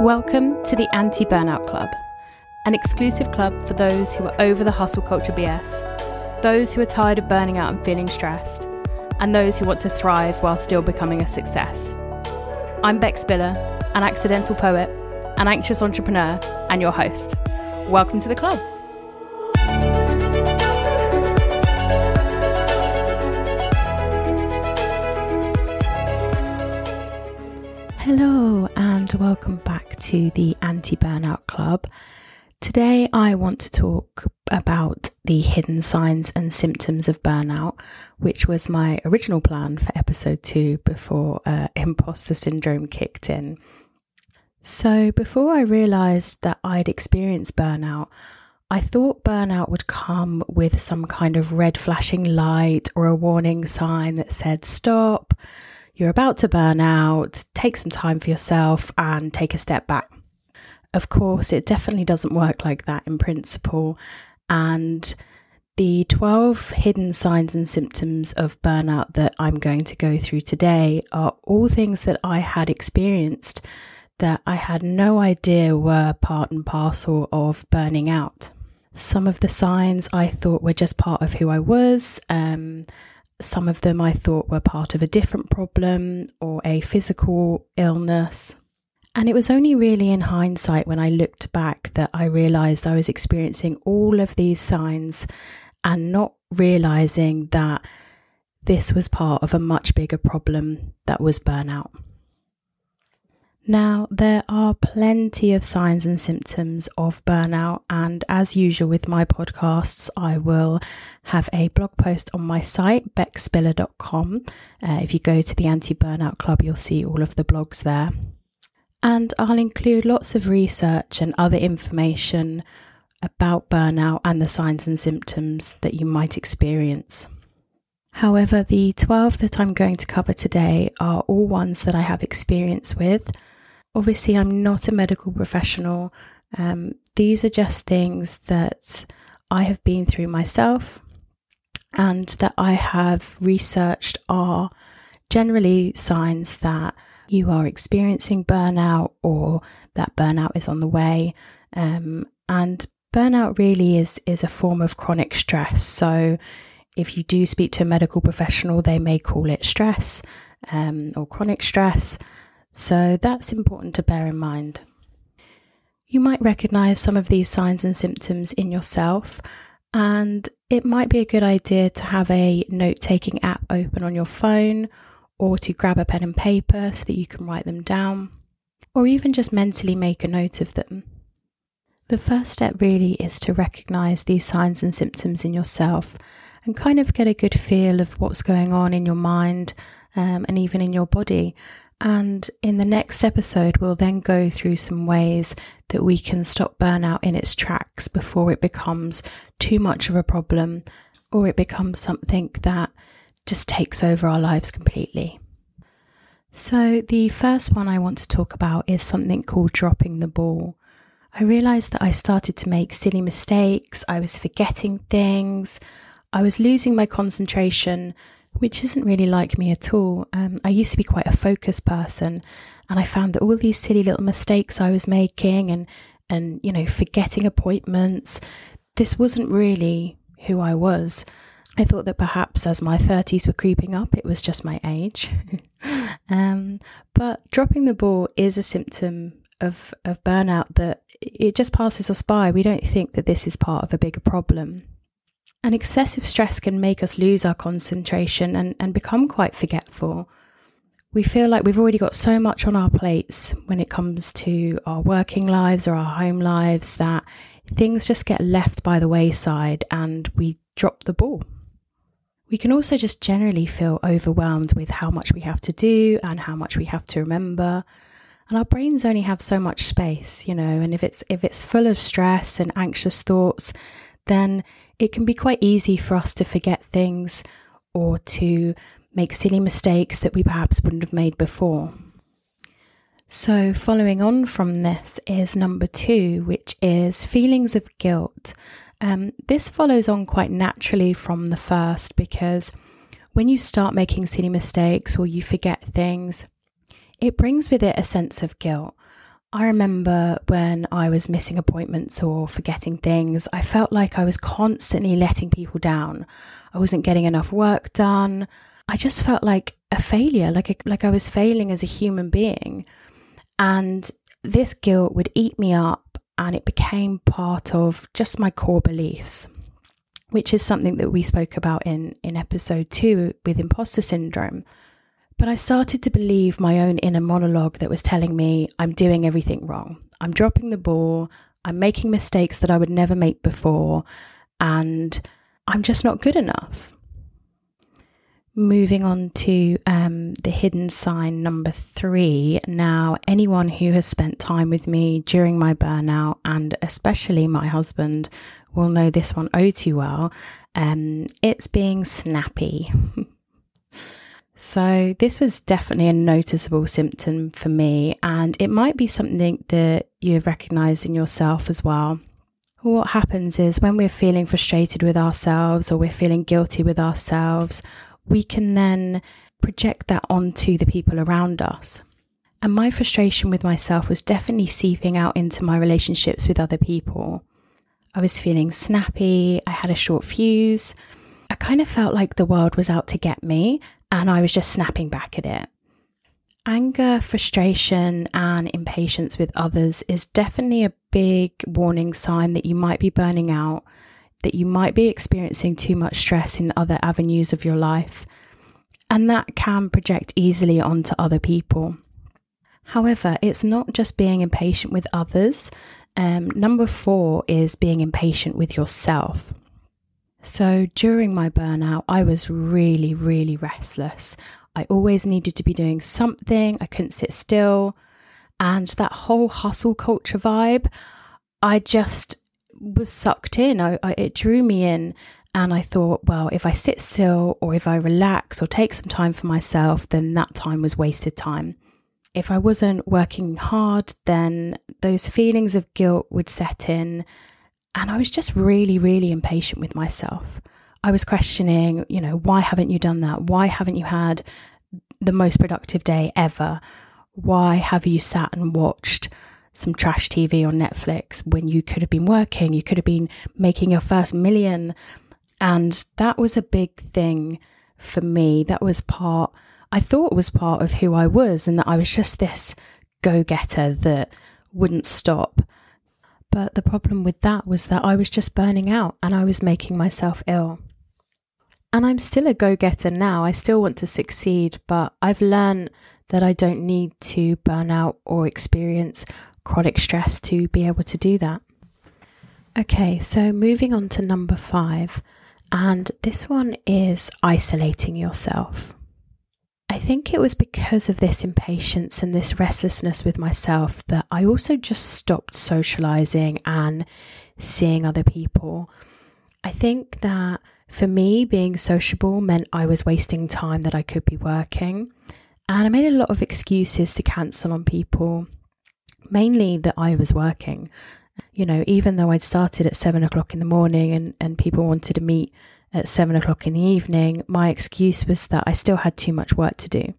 Welcome to the Anti Burnout Club, an exclusive club for those who are over the hustle culture BS, those who are tired of burning out and feeling stressed, and those who want to thrive while still becoming a success. I'm Beck Spiller, an accidental poet, an anxious entrepreneur, and your host. Welcome to the club. Hello, and welcome back to the Anti Burnout Club. Today, I want to talk about the hidden signs and symptoms of burnout, which was my original plan for episode two before uh, imposter syndrome kicked in. So, before I realized that I'd experienced burnout, I thought burnout would come with some kind of red flashing light or a warning sign that said, Stop, you're about to burn out, take some time for yourself and take a step back. Of course, it definitely doesn't work like that in principle. And the 12 hidden signs and symptoms of burnout that I'm going to go through today are all things that I had experienced that I had no idea were part and parcel of burning out. Some of the signs I thought were just part of who I was. Um, some of them I thought were part of a different problem or a physical illness. And it was only really in hindsight when I looked back that I realized I was experiencing all of these signs and not realizing that this was part of a much bigger problem that was burnout. Now, there are plenty of signs and symptoms of burnout, and as usual with my podcasts, I will have a blog post on my site, beckspiller.com. Uh, if you go to the Anti Burnout Club, you'll see all of the blogs there. And I'll include lots of research and other information about burnout and the signs and symptoms that you might experience. However, the 12 that I'm going to cover today are all ones that I have experience with obviously, I'm not a medical professional. Um, these are just things that I have been through myself and that I have researched are generally signs that you are experiencing burnout or that burnout is on the way. Um, and burnout really is is a form of chronic stress. So if you do speak to a medical professional, they may call it stress um, or chronic stress. So that's important to bear in mind. You might recognize some of these signs and symptoms in yourself, and it might be a good idea to have a note taking app open on your phone or to grab a pen and paper so that you can write them down, or even just mentally make a note of them. The first step really is to recognize these signs and symptoms in yourself and kind of get a good feel of what's going on in your mind um, and even in your body and in the next episode, we'll then go through some ways that we can stop burnout in its tracks before it becomes too much of a problem or it becomes something that just takes over our lives completely. So, the first one I want to talk about is something called dropping the ball. I realized that I started to make silly mistakes, I was forgetting things, I was losing my concentration which isn't really like me at all. Um, I used to be quite a focused person, and I found that all these silly little mistakes I was making and and you know forgetting appointments, this wasn't really who I was. I thought that perhaps as my 30s were creeping up, it was just my age. um, but dropping the ball is a symptom of, of burnout that it just passes us by. We don't think that this is part of a bigger problem. And excessive stress can make us lose our concentration and, and become quite forgetful. We feel like we've already got so much on our plates when it comes to our working lives or our home lives that things just get left by the wayside and we drop the ball. We can also just generally feel overwhelmed with how much we have to do and how much we have to remember. And our brains only have so much space, you know, and if it's if it's full of stress and anxious thoughts, then it can be quite easy for us to forget things or to make silly mistakes that we perhaps wouldn't have made before. So, following on from this is number two, which is feelings of guilt. Um, this follows on quite naturally from the first because when you start making silly mistakes or you forget things, it brings with it a sense of guilt. I remember when I was missing appointments or forgetting things, I felt like I was constantly letting people down. I wasn't getting enough work done. I just felt like a failure, like a, like I was failing as a human being. And this guilt would eat me up and it became part of just my core beliefs, which is something that we spoke about in, in episode two with imposter syndrome. But I started to believe my own inner monologue that was telling me I'm doing everything wrong. I'm dropping the ball. I'm making mistakes that I would never make before. And I'm just not good enough. Moving on to um, the hidden sign number three. Now, anyone who has spent time with me during my burnout, and especially my husband, will know this one oh too well. Um, it's being snappy. so, this was definitely a noticeable symptom for me, and it might be something that you have recognized in yourself as well. What happens is when we're feeling frustrated with ourselves or we're feeling guilty with ourselves, we can then project that onto the people around us. And my frustration with myself was definitely seeping out into my relationships with other people. I was feeling snappy, I had a short fuse. I kind of felt like the world was out to get me, and I was just snapping back at it. Anger, frustration, and impatience with others is definitely a big warning sign that you might be burning out that you might be experiencing too much stress in other avenues of your life, and that can project easily onto other people. However, it's not just being impatient with others. Um, number four is being impatient with yourself. So during my burnout, I was really, really restless. I always needed to be doing something, I couldn't sit still. And that whole hustle culture vibe, I just was sucked in. I, I, it drew me in. And I thought, well, if I sit still or if I relax or take some time for myself, then that time was wasted time. If I wasn't working hard, then those feelings of guilt would set in. And I was just really, really impatient with myself. I was questioning, you know, why haven't you done that? Why haven't you had the most productive day ever? Why have you sat and watched some trash TV on Netflix when you could have been working, you could have been making your first million. And that was a big thing for me. That was part, I thought was part of who I was, and that I was just this go getter that wouldn't stop. But the problem with that was that I was just burning out and I was making myself ill. And I'm still a go getter now. I still want to succeed, but I've learned that I don't need to burn out or experience chronic stress to be able to do that. Okay, so moving on to number five, and this one is isolating yourself. I think it was because of this impatience and this restlessness with myself that I also just stopped socializing and seeing other people. I think that for me, being sociable meant I was wasting time that I could be working. And I made a lot of excuses to cancel on people mainly that I was working. You know, even though I'd started at seven o'clock in the morning and, and people wanted to meet at seven o'clock in the evening, my excuse was that I still had too much work to do.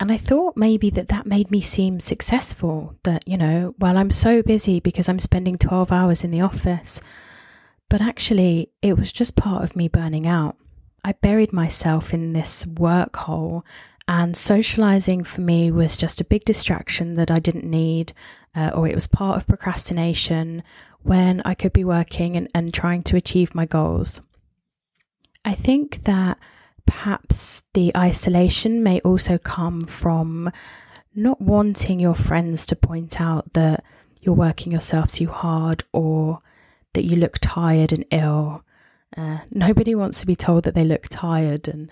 And I thought maybe that that made me seem successful, that, you know, well, I'm so busy because I'm spending 12 hours in the office. But actually, it was just part of me burning out. I buried myself in this work hole and socializing for me was just a big distraction that I didn't need, uh, or it was part of procrastination when I could be working and, and trying to achieve my goals. I think that perhaps the isolation may also come from not wanting your friends to point out that you're working yourself too hard or that you look tired and ill. Uh, nobody wants to be told that they look tired and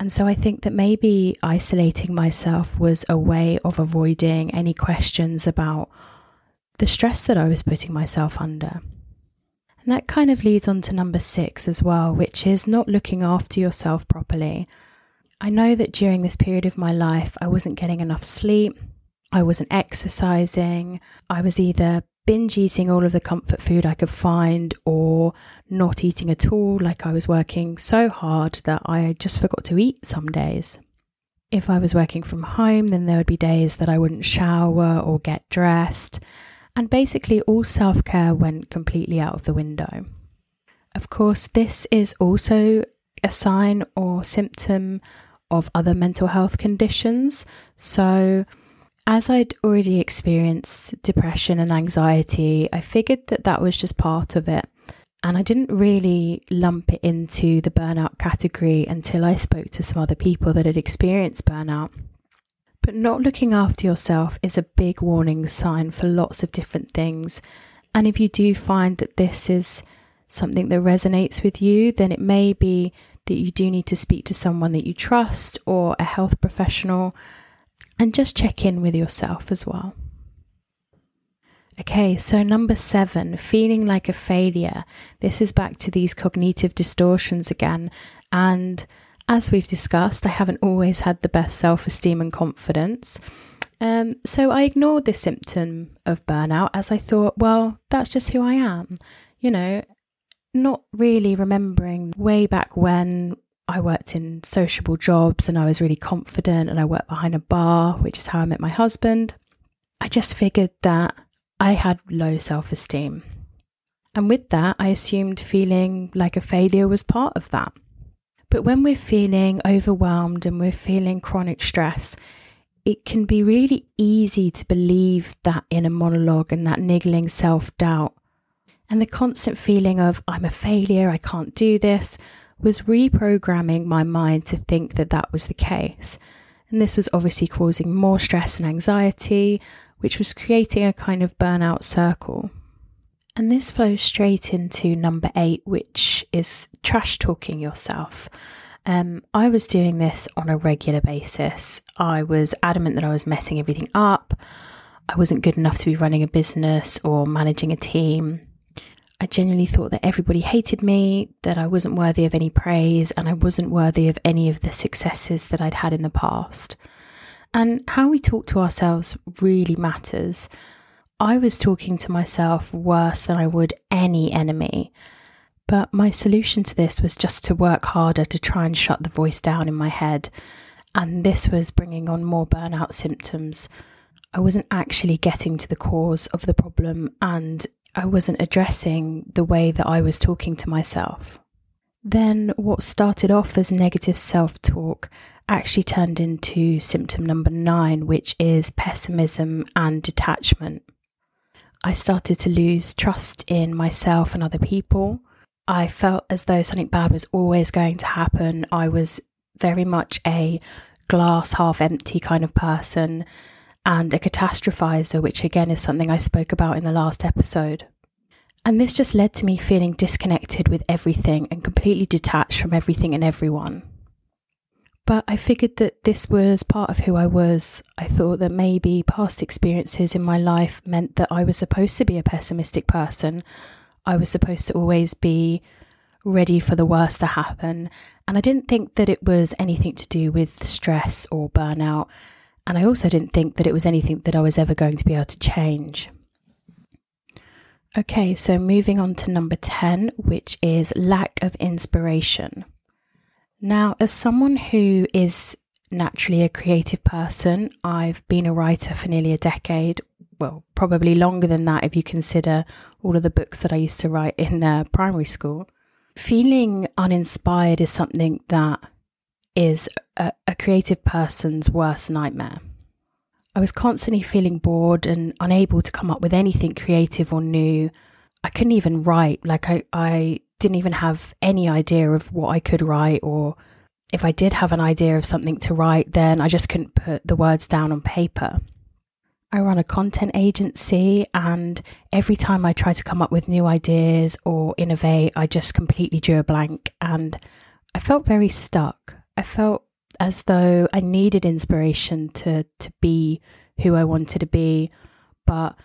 and so I think that maybe isolating myself was a way of avoiding any questions about the stress that I was putting myself under. And that kind of leads on to number six as well, which is not looking after yourself properly. I know that during this period of my life, I wasn't getting enough sleep. I wasn't exercising. I was either binge eating all of the comfort food I could find or not eating at all, like I was working so hard that I just forgot to eat some days. If I was working from home, then there would be days that I wouldn't shower or get dressed, and basically all self care went completely out of the window. Of course, this is also a sign or symptom of other mental health conditions. So, as I'd already experienced depression and anxiety, I figured that that was just part of it. And I didn't really lump it into the burnout category until I spoke to some other people that had experienced burnout. But not looking after yourself is a big warning sign for lots of different things. And if you do find that this is something that resonates with you, then it may be that you do need to speak to someone that you trust or a health professional and just check in with yourself as well. Okay, so number seven, feeling like a failure. This is back to these cognitive distortions again. And as we've discussed, I haven't always had the best self esteem and confidence. Um, so I ignored this symptom of burnout as I thought, well, that's just who I am. You know, not really remembering way back when I worked in sociable jobs and I was really confident and I worked behind a bar, which is how I met my husband. I just figured that I had low self esteem. And with that, I assumed feeling like a failure was part of that. But when we're feeling overwhelmed and we're feeling chronic stress, it can be really easy to believe that inner monologue and that niggling self doubt. And the constant feeling of, I'm a failure, I can't do this, was reprogramming my mind to think that that was the case. And this was obviously causing more stress and anxiety, which was creating a kind of burnout circle. And this flows straight into number eight, which is trash talking yourself. Um, I was doing this on a regular basis. I was adamant that I was messing everything up. I wasn't good enough to be running a business or managing a team. I genuinely thought that everybody hated me, that I wasn't worthy of any praise, and I wasn't worthy of any of the successes that I'd had in the past. And how we talk to ourselves really matters. I was talking to myself worse than I would any enemy. But my solution to this was just to work harder to try and shut the voice down in my head. And this was bringing on more burnout symptoms. I wasn't actually getting to the cause of the problem, and I wasn't addressing the way that I was talking to myself. Then, what started off as negative self talk actually turned into symptom number nine, which is pessimism and detachment. I started to lose trust in myself and other people. I felt as though something bad was always going to happen. I was very much a glass half empty kind of person and a catastrophizer, which again is something I spoke about in the last episode. And this just led to me feeling disconnected with everything and completely detached from everything and everyone. But I figured that this was part of who I was. I thought that maybe past experiences in my life meant that I was supposed to be a pessimistic person. I was supposed to always be ready for the worst to happen. And I didn't think that it was anything to do with stress or burnout. And I also didn't think that it was anything that I was ever going to be able to change. Okay, so moving on to number 10, which is lack of inspiration. Now, as someone who is naturally a creative person, I've been a writer for nearly a decade. Well, probably longer than that if you consider all of the books that I used to write in uh, primary school. Feeling uninspired is something that is a, a creative person's worst nightmare. I was constantly feeling bored and unable to come up with anything creative or new. I couldn't even write. Like, I, I didn't even have any idea of what I could write, or if I did have an idea of something to write, then I just couldn't put the words down on paper. I run a content agency, and every time I try to come up with new ideas or innovate, I just completely drew a blank and I felt very stuck. I felt as though I needed inspiration to to be who I wanted to be, but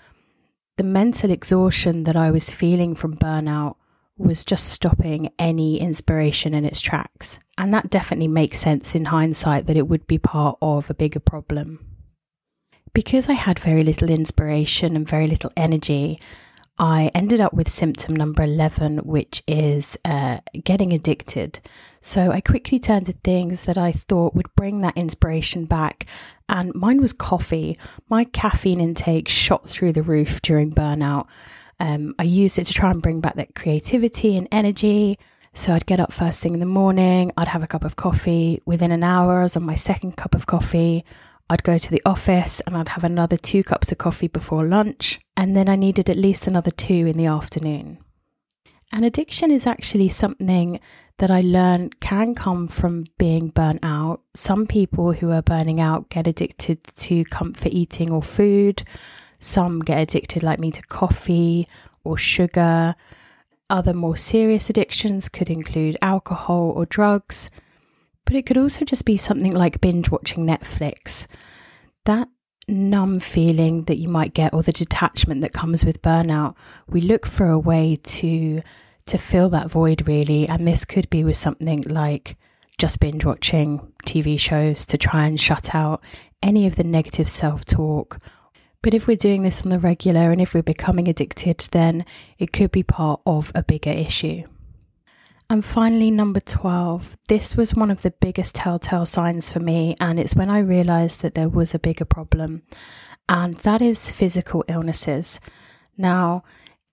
the mental exhaustion that I was feeling from burnout was just stopping any inspiration in its tracks. And that definitely makes sense in hindsight that it would be part of a bigger problem. because I had very little inspiration and very little energy, I ended up with symptom number 11, which is uh, getting addicted. So I quickly turned to things that I thought would bring that inspiration back. And mine was coffee. My caffeine intake shot through the roof during burnout. Um, I used it to try and bring back that creativity and energy. So I'd get up first thing in the morning, I'd have a cup of coffee. Within an hour, I was on my second cup of coffee. I'd go to the office and I'd have another two cups of coffee before lunch, and then I needed at least another two in the afternoon. And addiction is actually something that I learned can come from being burnt out. Some people who are burning out get addicted to comfort eating or food. Some get addicted, like me, to coffee or sugar. Other more serious addictions could include alcohol or drugs. But it could also just be something like binge watching Netflix. That numb feeling that you might get or the detachment that comes with burnout, we look for a way to to fill that void really and this could be with something like just binge watching TV shows to try and shut out any of the negative self-talk. But if we're doing this on the regular and if we're becoming addicted, then it could be part of a bigger issue. And finally, number 12. This was one of the biggest telltale signs for me, and it's when I realized that there was a bigger problem, and that is physical illnesses. Now,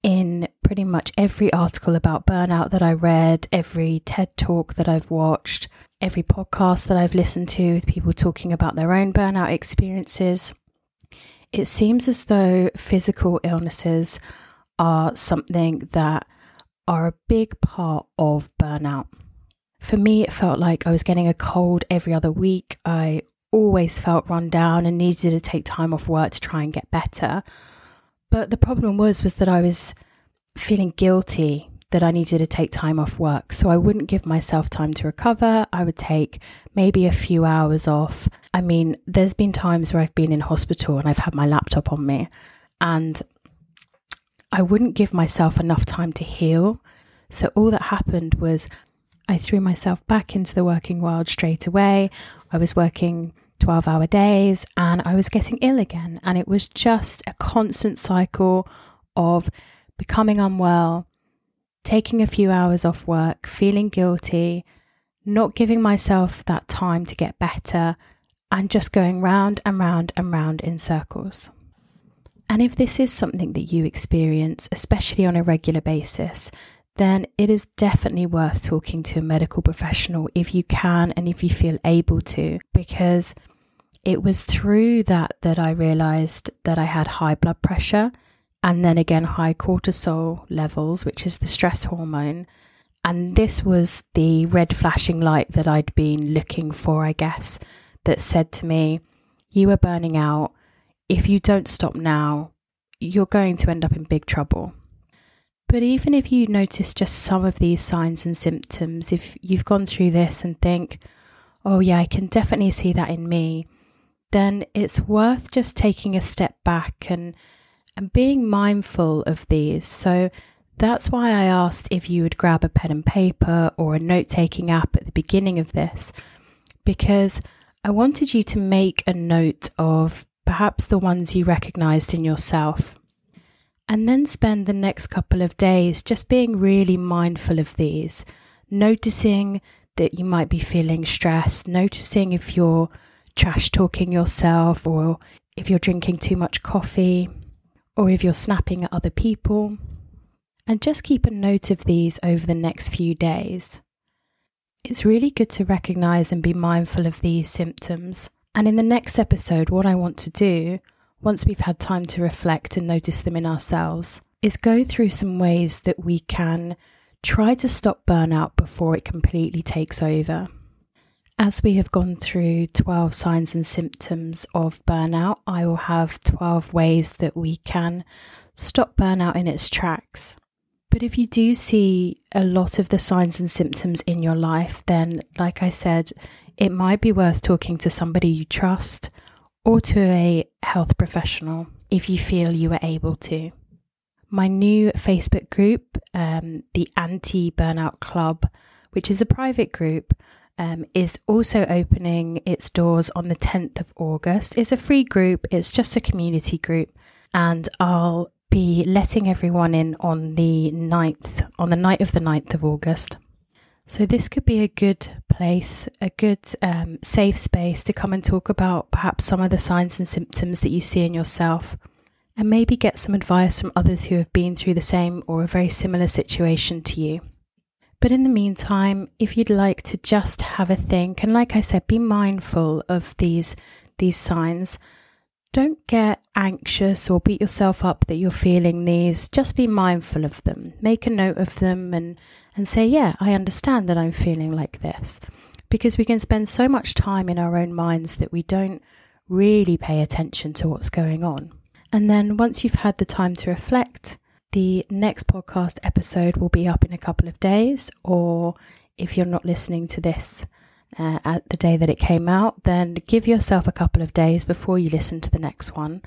in pretty much every article about burnout that I read, every TED talk that I've watched, every podcast that I've listened to with people talking about their own burnout experiences, it seems as though physical illnesses are something that are a big part of burnout. For me, it felt like I was getting a cold every other week. I always felt run down and needed to take time off work to try and get better. But the problem was was that I was feeling guilty that I needed to take time off work. So I wouldn't give myself time to recover. I would take maybe a few hours off. I mean, there's been times where I've been in hospital and I've had my laptop on me and I wouldn't give myself enough time to heal. So all that happened was I threw myself back into the working world straight away. I was working 12 hour days and I was getting ill again. And it was just a constant cycle of becoming unwell, taking a few hours off work, feeling guilty, not giving myself that time to get better, and just going round and round and round in circles. And if this is something that you experience, especially on a regular basis, then it is definitely worth talking to a medical professional if you can and if you feel able to, because it was through that that I realized that I had high blood pressure and then again high cortisol levels, which is the stress hormone. And this was the red flashing light that I'd been looking for, I guess, that said to me, You are burning out if you don't stop now, you're going to end up in big trouble. But even if you notice just some of these signs and symptoms, if you've gone through this and think, oh, yeah, I can definitely see that in me, then it's worth just taking a step back and, and being mindful of these. So that's why I asked if you would grab a pen and paper or a note taking app at the beginning of this, because I wanted you to make a note of perhaps the ones you recognized in yourself. And then spend the next couple of days just being really mindful of these, noticing that you might be feeling stressed, noticing if you're trash talking yourself or if you're drinking too much coffee or if you're snapping at other people. And just keep a note of these over the next few days. It's really good to recognize and be mindful of these symptoms and in the next episode, what I want to do, once we've had time to reflect and notice them in ourselves, is go through some ways that we can try to stop burnout before it completely takes over. As we have gone through 12 signs and symptoms of burnout, I will have 12 ways that we can stop burnout in its tracks. But if you do see a lot of the signs and symptoms in your life, then, like I said, it might be worth talking to somebody you trust or to a health professional if you feel you are able to. My new Facebook group, um, the Anti Burnout Club, which is a private group, um, is also opening its doors on the 10th of August. It's a free group, it's just a community group, and I'll be letting everyone in on the 9th, on the night of the 9th of August. So, this could be a good place, a good um, safe space to come and talk about perhaps some of the signs and symptoms that you see in yourself, and maybe get some advice from others who have been through the same or a very similar situation to you. But in the meantime, if you'd like to just have a think, and like I said, be mindful of these these signs, don't get anxious or beat yourself up that you're feeling these. Just be mindful of them. Make a note of them and, and say, Yeah, I understand that I'm feeling like this. Because we can spend so much time in our own minds that we don't really pay attention to what's going on. And then once you've had the time to reflect, the next podcast episode will be up in a couple of days, or if you're not listening to this uh, at the day that it came out, then give yourself a couple of days before you listen to the next one.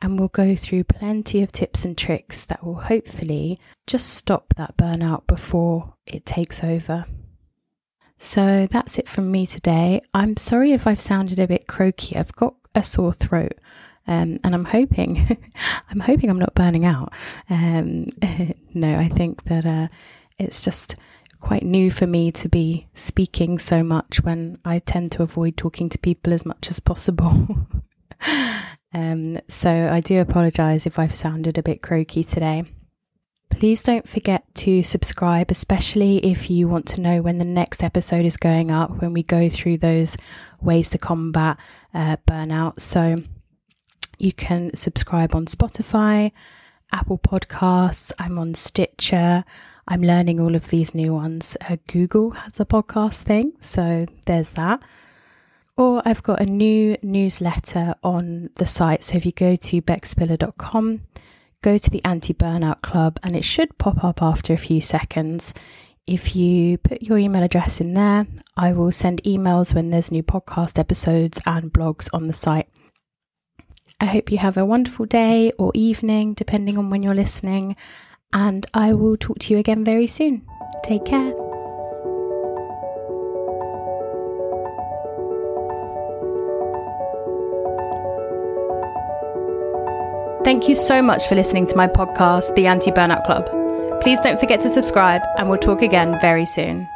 And we'll go through plenty of tips and tricks that will hopefully just stop that burnout before it takes over. So that's it from me today. I'm sorry if I've sounded a bit croaky. I've got a sore throat. Um, and I'm hoping, I'm hoping I'm not burning out. Um, no, I think that uh, it's just quite new for me to be speaking so much when I tend to avoid talking to people as much as possible. um, so I do apologise if I've sounded a bit croaky today. Please don't forget to subscribe, especially if you want to know when the next episode is going up, when we go through those ways to combat uh, burnout. So you can subscribe on Spotify, Apple Podcasts, I'm on Stitcher. I'm learning all of these new ones. Uh, Google has a podcast thing, so there's that. Or I've got a new newsletter on the site. So if you go to beckspiller.com, go to the Anti Burnout Club, and it should pop up after a few seconds. If you put your email address in there, I will send emails when there's new podcast episodes and blogs on the site. I hope you have a wonderful day or evening, depending on when you're listening, and I will talk to you again very soon. Take care. Thank you so much for listening to my podcast, The Anti Burnout Club. Please don't forget to subscribe, and we'll talk again very soon.